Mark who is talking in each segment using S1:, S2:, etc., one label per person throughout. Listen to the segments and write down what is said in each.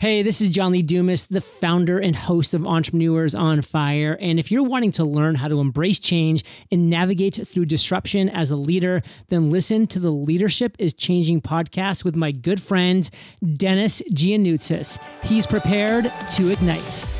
S1: Hey, this is John Lee Dumas, the founder and host of Entrepreneurs on Fire. And if you're wanting to learn how to embrace change and navigate through disruption as a leader, then listen to the Leadership is Changing podcast with my good friend, Dennis Giannoutsis. He's prepared to ignite.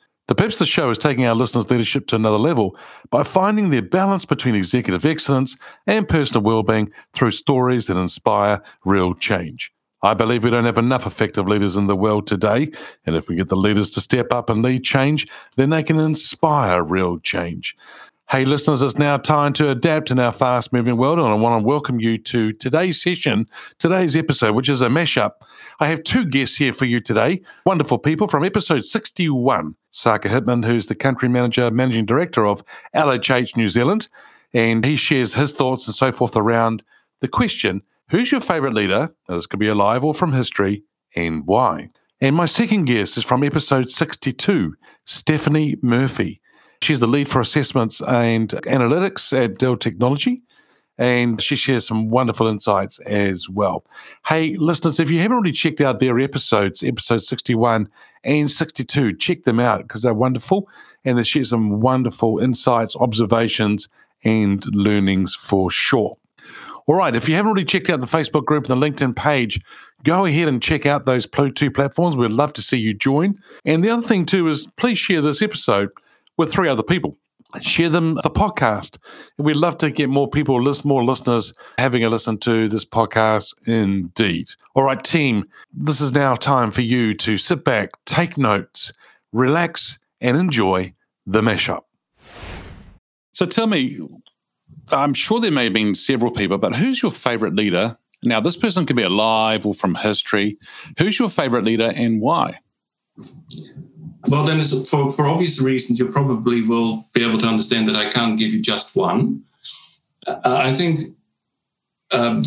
S2: The the show is taking our listeners' leadership to another level by finding their balance between executive excellence and personal well-being through stories that inspire real change. I believe we don't have enough effective leaders in the world today, and if we get the leaders to step up and lead change, then they can inspire real change. Hey, listeners, it's now time to adapt in our fast moving world, and I want to welcome you to today's session, today's episode, which is a mashup. I have two guests here for you today, wonderful people from episode 61. Saka Hitman, who's the country manager, managing director of LHH New Zealand, and he shares his thoughts and so forth around the question Who's your favorite leader? This could be alive or from history, and why? And my second guest is from episode 62, Stephanie Murphy. She's the lead for assessments and analytics at Dell Technology. And she shares some wonderful insights as well. Hey, listeners, if you haven't already checked out their episodes, episode 61 and 62, check them out because they're wonderful. And they share some wonderful insights, observations, and learnings for sure. All right, if you haven't already checked out the Facebook group and the LinkedIn page, go ahead and check out those two platforms. We'd love to see you join. And the other thing, too, is please share this episode with three other people. Share them the podcast. We'd love to get more people, list more listeners having a listen to this podcast indeed. All right, team, this is now time for you to sit back, take notes, relax, and enjoy the mashup. So tell me, I'm sure there may have been several people, but who's your favorite leader? Now, this person could be alive or from history. Who's your favorite leader and why?
S3: Well, then, for, for obvious reasons, you probably will be able to understand that I can't give you just one. Uh, I think uh,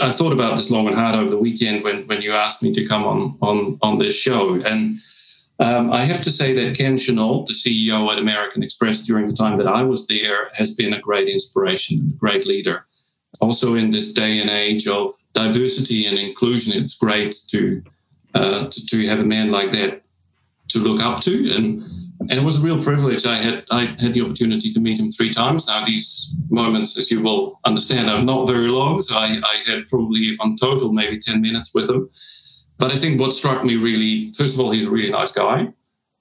S3: I thought about this long and hard over the weekend when, when you asked me to come on on on this show, and um, I have to say that Ken Chenault, the CEO at American Express during the time that I was there, has been a great inspiration, and a great leader. Also, in this day and age of diversity and inclusion, it's great to uh, to, to have a man like that to look up to and and it was a real privilege. I had I had the opportunity to meet him three times. Now these moments, as you will understand, are not very long. So I, I had probably on total maybe 10 minutes with him. But I think what struck me really, first of all, he's a really nice guy,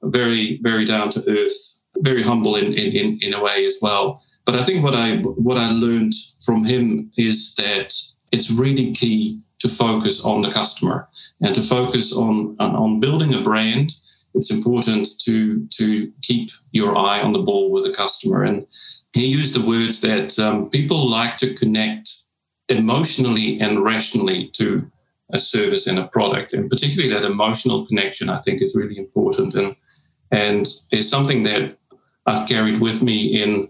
S3: very, very down to earth, very humble in, in, in a way as well. But I think what I what I learned from him is that it's really key to focus on the customer and to focus on on building a brand it's important to to keep your eye on the ball with the customer. And he used the words that um, people like to connect emotionally and rationally to a service and a product, and particularly that emotional connection. I think is really important and and is something that I've carried with me in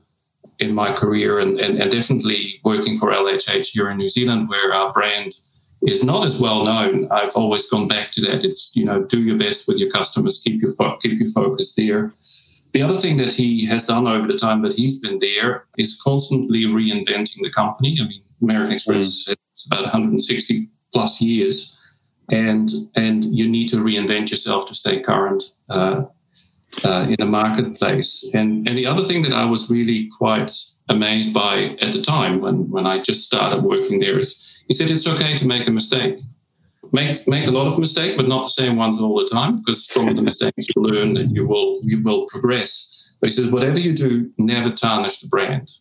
S3: in my career and, and, and definitely working for LHH here in New Zealand, where our brand is not as well known. I've always gone back to that. It's you know do your best with your customers, keep your fo- keep your focus there. The other thing that he has done over the time that he's been there is constantly reinventing the company. I mean, American Express mm. is about 160 plus years, and and you need to reinvent yourself to stay current uh, uh, in the marketplace. And and the other thing that I was really quite amazed by at the time when when I just started working there is he said it's okay to make a mistake. Make make a lot of mistakes, but not the same ones all the time, because from the mistakes you learn and you will you will progress. But he says whatever you do, never tarnish the brand.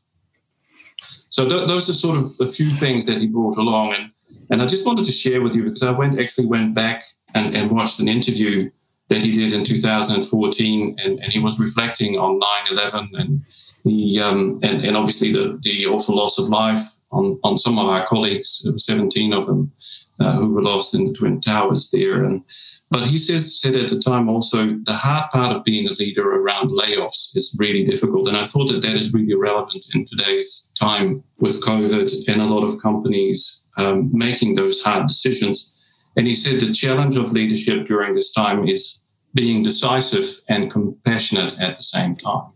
S3: So th- those are sort of a few things that he brought along, and And I just wanted to share with you because I went actually went back and, and watched an interview that he did in 2014, and, and he was reflecting on 9/11 and the um, and, and obviously the, the awful loss of life on, on some of our colleagues. There were 17 of them uh, who were lost in the twin towers there, and but he says, said at the time also the hard part of being a leader around layoffs is really difficult, and I thought that that is really relevant in today's time with COVID and a lot of companies um, making those hard decisions and he said the challenge of leadership during this time is being decisive and compassionate at the same time.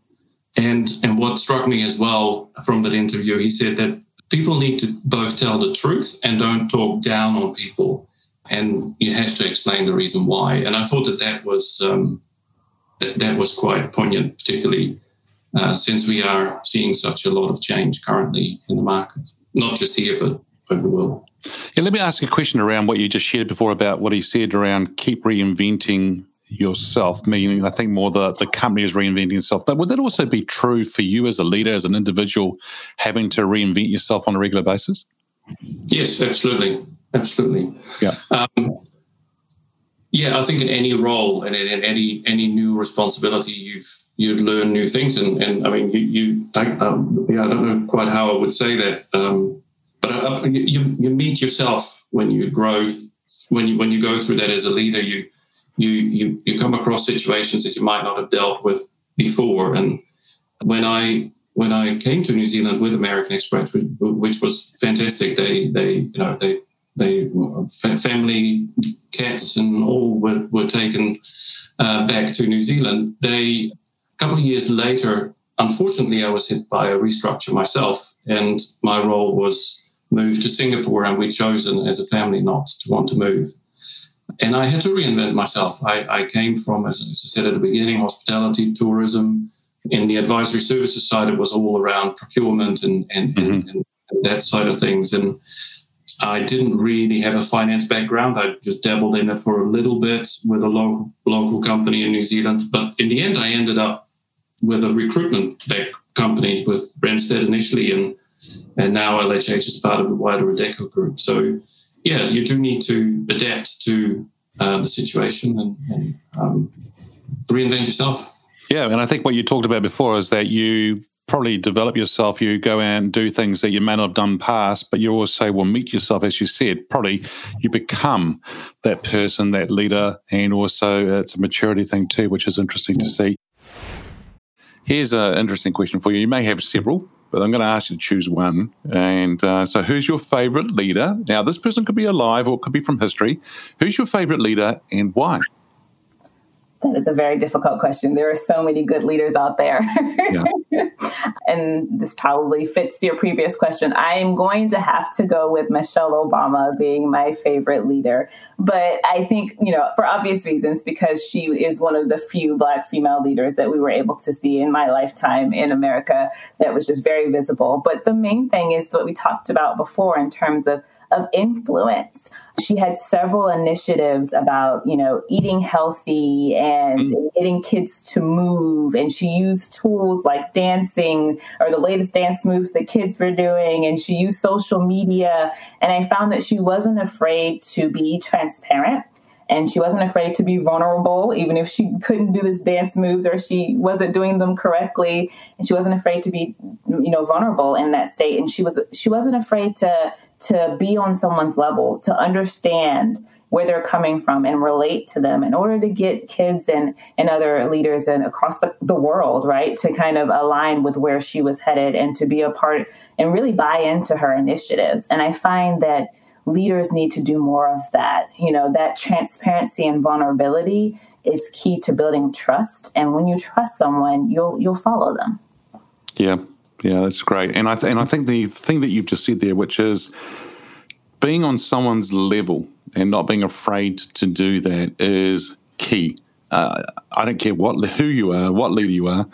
S3: And, and what struck me as well from that interview, he said that people need to both tell the truth and don't talk down on people. And you have to explain the reason why. And I thought that that was, um, that, that was quite poignant, particularly uh, since we are seeing such a lot of change currently in the market, not just here, but over the world.
S4: Yeah, let me ask a question around what you just shared before about what he said around keep reinventing yourself, meaning I think more the, the company is reinventing itself. But would that also be true for you as a leader, as an individual, having to reinvent yourself on a regular basis?
S3: Yes, absolutely. Absolutely.
S4: Yeah. Um,
S3: yeah, I think in any role and in, any any new responsibility, you've you learn new things, and, and I mean, you, you um, yeah, I don't know quite how I would say that. Um, but uh, you, you meet yourself when you grow when you when you go through that as a leader you you you you come across situations that you might not have dealt with before. And when i when i came to new zealand with american express which, which was fantastic they they you know they they family cats and all were, were taken uh, back to new zealand. They a couple of years later unfortunately i was hit by a restructure myself and my role was moved to Singapore, and we'd chosen as a family not to want to move. And I had to reinvent myself. I, I came from, as I said at the beginning, hospitality, tourism. In the advisory services side, it was all around procurement and, and, mm-hmm. and, and that side of things. And I didn't really have a finance background. I just dabbled in it for a little bit with a local local company in New Zealand. But in the end, I ended up with a recruitment back company with Randstad initially, and and now LHH is part of the wider Adecco group. So, yeah, you do need to adapt to uh, the situation and, and um, reinvent yourself.
S4: Yeah, and I think what you talked about before is that you probably develop yourself. You go out and do things that you may not have done past, but you also well, meet yourself, as you said. Probably you become that person, that leader, and also it's a maturity thing too, which is interesting to see. Here's an interesting question for you. You may have several, but I'm going to ask you to choose one. And uh, so, who's your favorite leader? Now, this person could be alive or could be from history. Who's your favorite leader and why?
S5: That is a very difficult question. There are so many good leaders out there. Yeah. and this probably fits your previous question. I am going to have to go with Michelle Obama being my favorite leader. But I think, you know, for obvious reasons, because she is one of the few Black female leaders that we were able to see in my lifetime in America that was just very visible. But the main thing is what we talked about before in terms of of influence. She had several initiatives about, you know, eating healthy and mm. getting kids to move. And she used tools like dancing or the latest dance moves that kids were doing. And she used social media. And I found that she wasn't afraid to be transparent and she wasn't afraid to be vulnerable even if she couldn't do this dance moves or she wasn't doing them correctly and she wasn't afraid to be you know vulnerable in that state and she was she wasn't afraid to to be on someone's level, to understand where they're coming from and relate to them in order to get kids and, and other leaders and across the, the world, right, to kind of align with where she was headed and to be a part and really buy into her initiatives. And I find that leaders need to do more of that. You know, that transparency and vulnerability is key to building trust. And when you trust someone, you'll you'll follow them.
S4: Yeah, yeah, that's great. And I th- and I think the thing that you've just said there, which is being on someone's level and not being afraid to do that, is key.
S2: Uh, I don't care what who you are, what leader you are,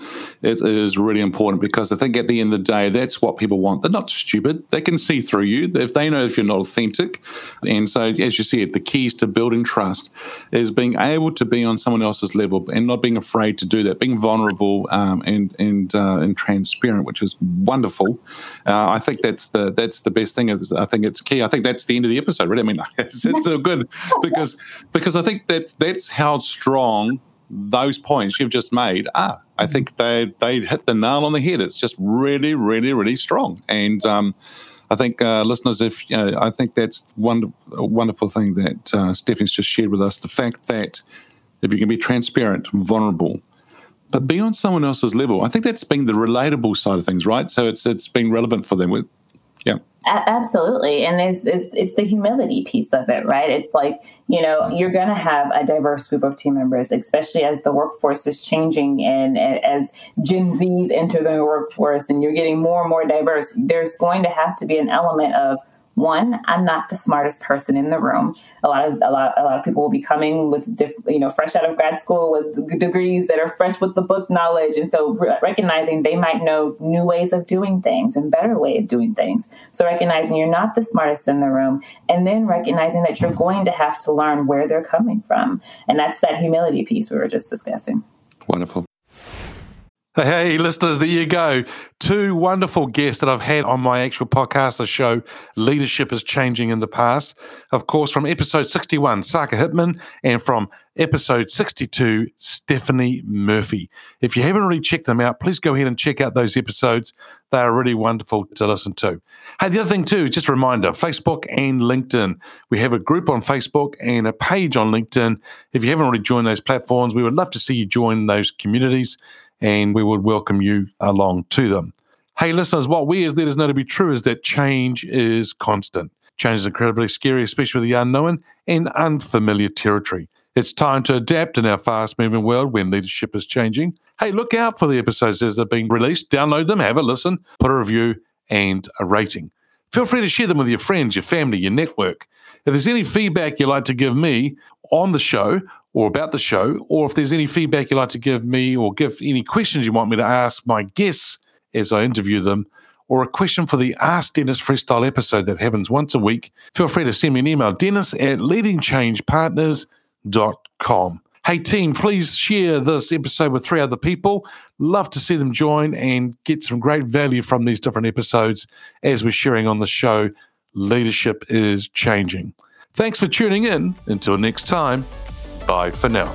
S2: it is really important because I think at the end of the day, that's what people want. They're not stupid; they can see through you if they know if you're not authentic. And so, as you said, the keys to building trust is being able to be on someone else's level and not being afraid to do that, being vulnerable um, and and uh, and transparent, which is wonderful. Uh, I think that's the that's the best thing. I think it's key. I think that's the end of the episode. Really, I mean, it's, it's so good because because I think that that's how strong those points you've just made are. I mm-hmm. think they they hit the nail on the head. It's just really, really, really strong. And um, I think uh, listeners, if you know, I think that's one wonderful thing that uh, Stephanie's just shared with us. The fact that if you can be transparent, vulnerable, but be on someone else's level, I think that's been the relatable side of things, right? So it's it's been relevant for them. Yeah.
S5: Absolutely. And it's, it's, it's, the humility piece of it, right? It's like, you know, you're going to have a diverse group of team members, especially as the workforce is changing and, and as Gen Zs enter the workforce and you're getting more and more diverse. There's going to have to be an element of one, I'm not the smartest person in the room. A lot of a lot a lot of people will be coming with diff, you know fresh out of grad school with degrees that are fresh with the book knowledge, and so recognizing they might know new ways of doing things and better way of doing things. So recognizing you're not the smartest in the room, and then recognizing that you're going to have to learn where they're coming from, and that's that humility piece we were just discussing.
S2: Wonderful. Hey, listeners, there you go. Two wonderful guests that I've had on my actual podcast, the show Leadership is Changing in the Past. Of course, from episode 61, Saka Hitman, and from episode 62, Stephanie Murphy. If you haven't already checked them out, please go ahead and check out those episodes. They are really wonderful to listen to. Hey, the other thing, too, just a reminder Facebook and LinkedIn. We have a group on Facebook and a page on LinkedIn. If you haven't already joined those platforms, we would love to see you join those communities and we would welcome you along to them. Hey, listeners, what we as leaders know to be true is that change is constant. Change is incredibly scary, especially with the unknown and unfamiliar territory. It's time to adapt in our fast moving world when leadership is changing. Hey, look out for the episodes as they're being released. Download them, have a listen, put a review, and a rating. Feel free to share them with your friends, your family, your network. If there's any feedback you'd like to give me on the show or about the show, or if there's any feedback you'd like to give me or give any questions you want me to ask my guests as I interview them, or a question for the Ask Dennis Freestyle episode that happens once a week, feel free to send me an email, dennis at leadingchangepartners.com. Hey, team, please share this episode with three other people. Love to see them join and get some great value from these different episodes as we're sharing on the show. Leadership is changing. Thanks for tuning in. Until next time, bye for now.